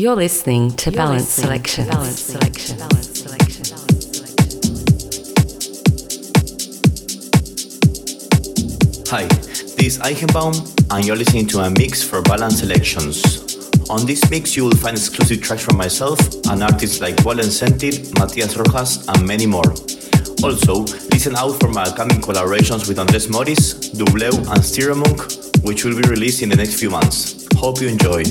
You're listening to Balance Selection. Balance Selection. Balance Selection. Hi, this is Eichenbaum, and you're listening to a mix for Balance Selections. On this mix, you will find exclusive tracks from myself and artists like Volen Sentir, Matias Rojas, and many more. Also, listen out for my upcoming collaborations with Andres Moris, Dubleu, and Stereomonk, which will be released in the next few months. Hope you enjoy.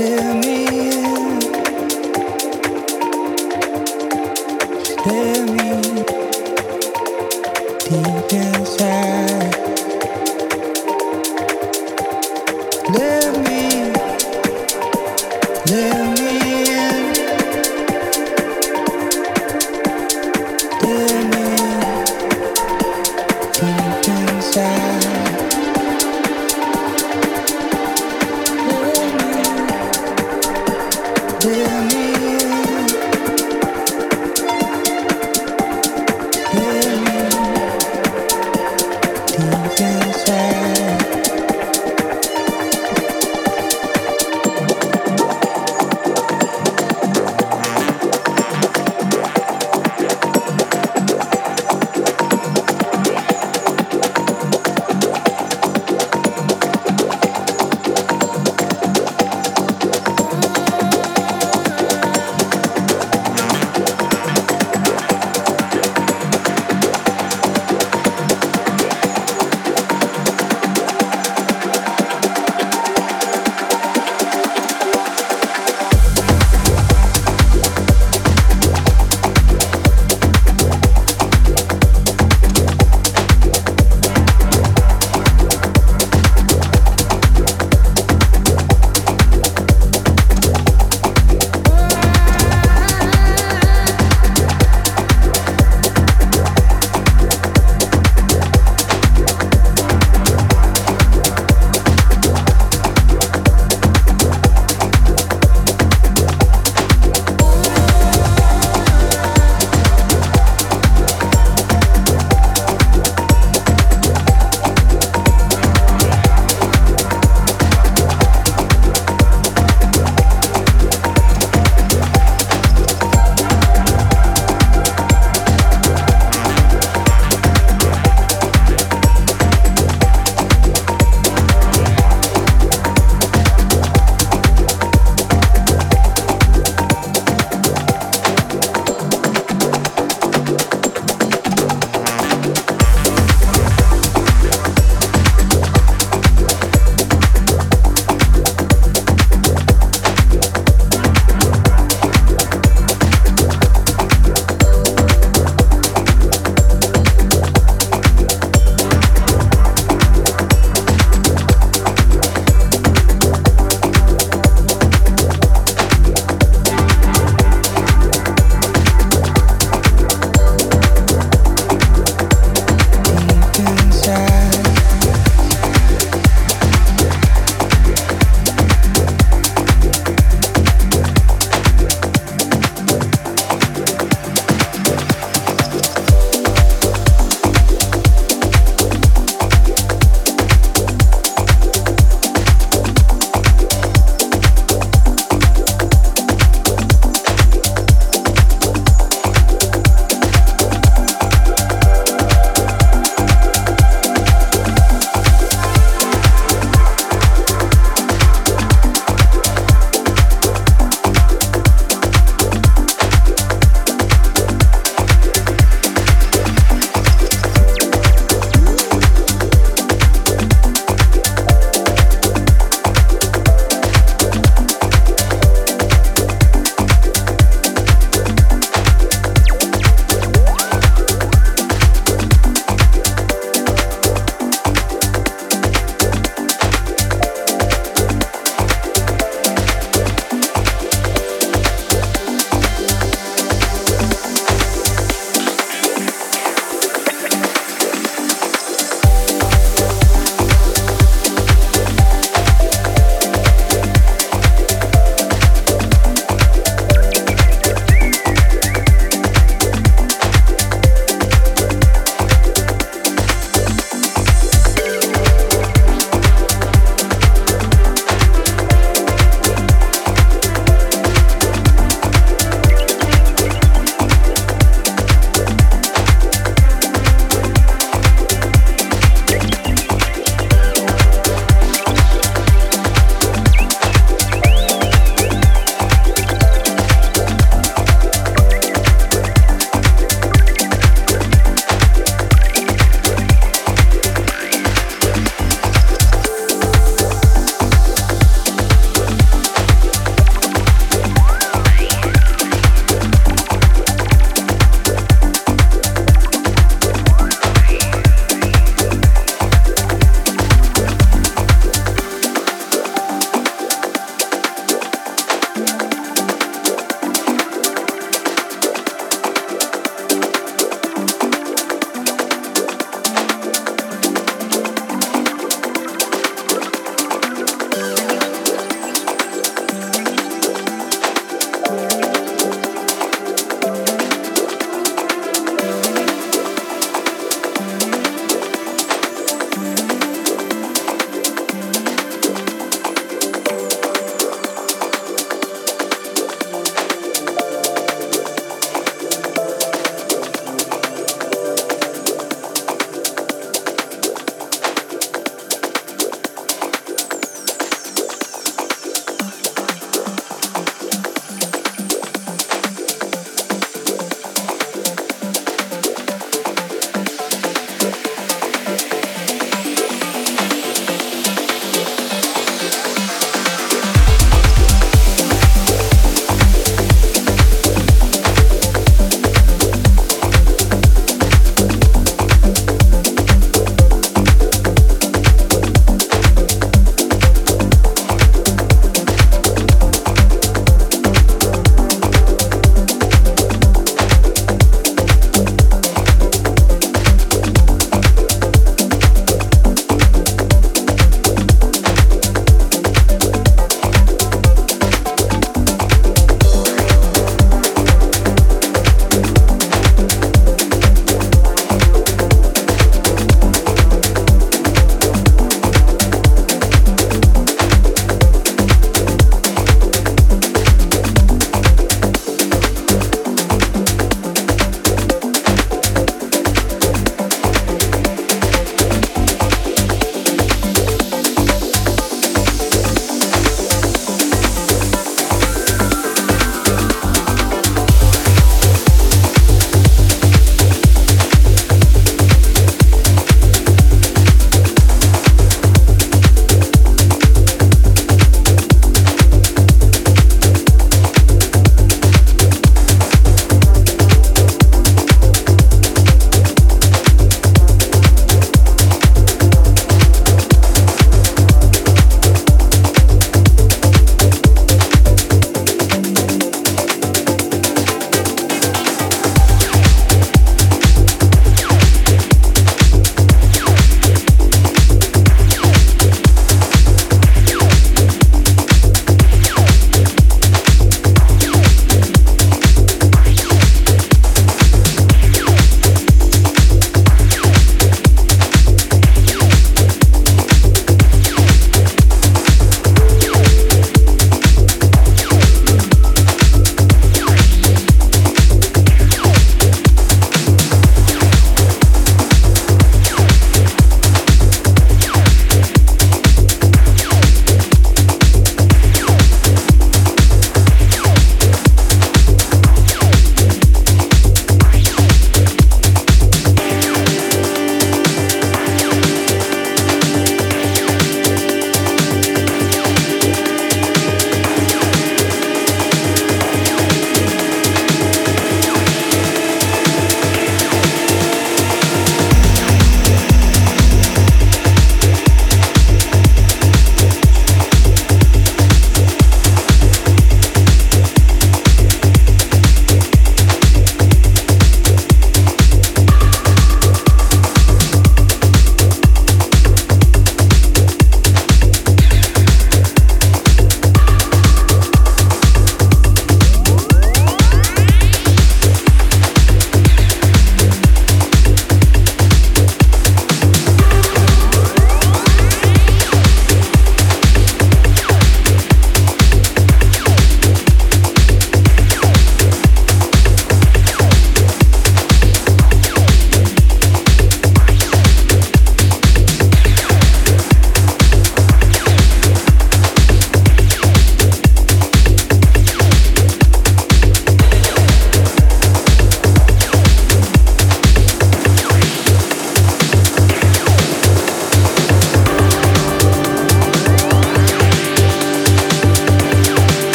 tell me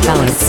to Balance Balance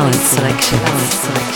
Balance Selection. Balance Selection.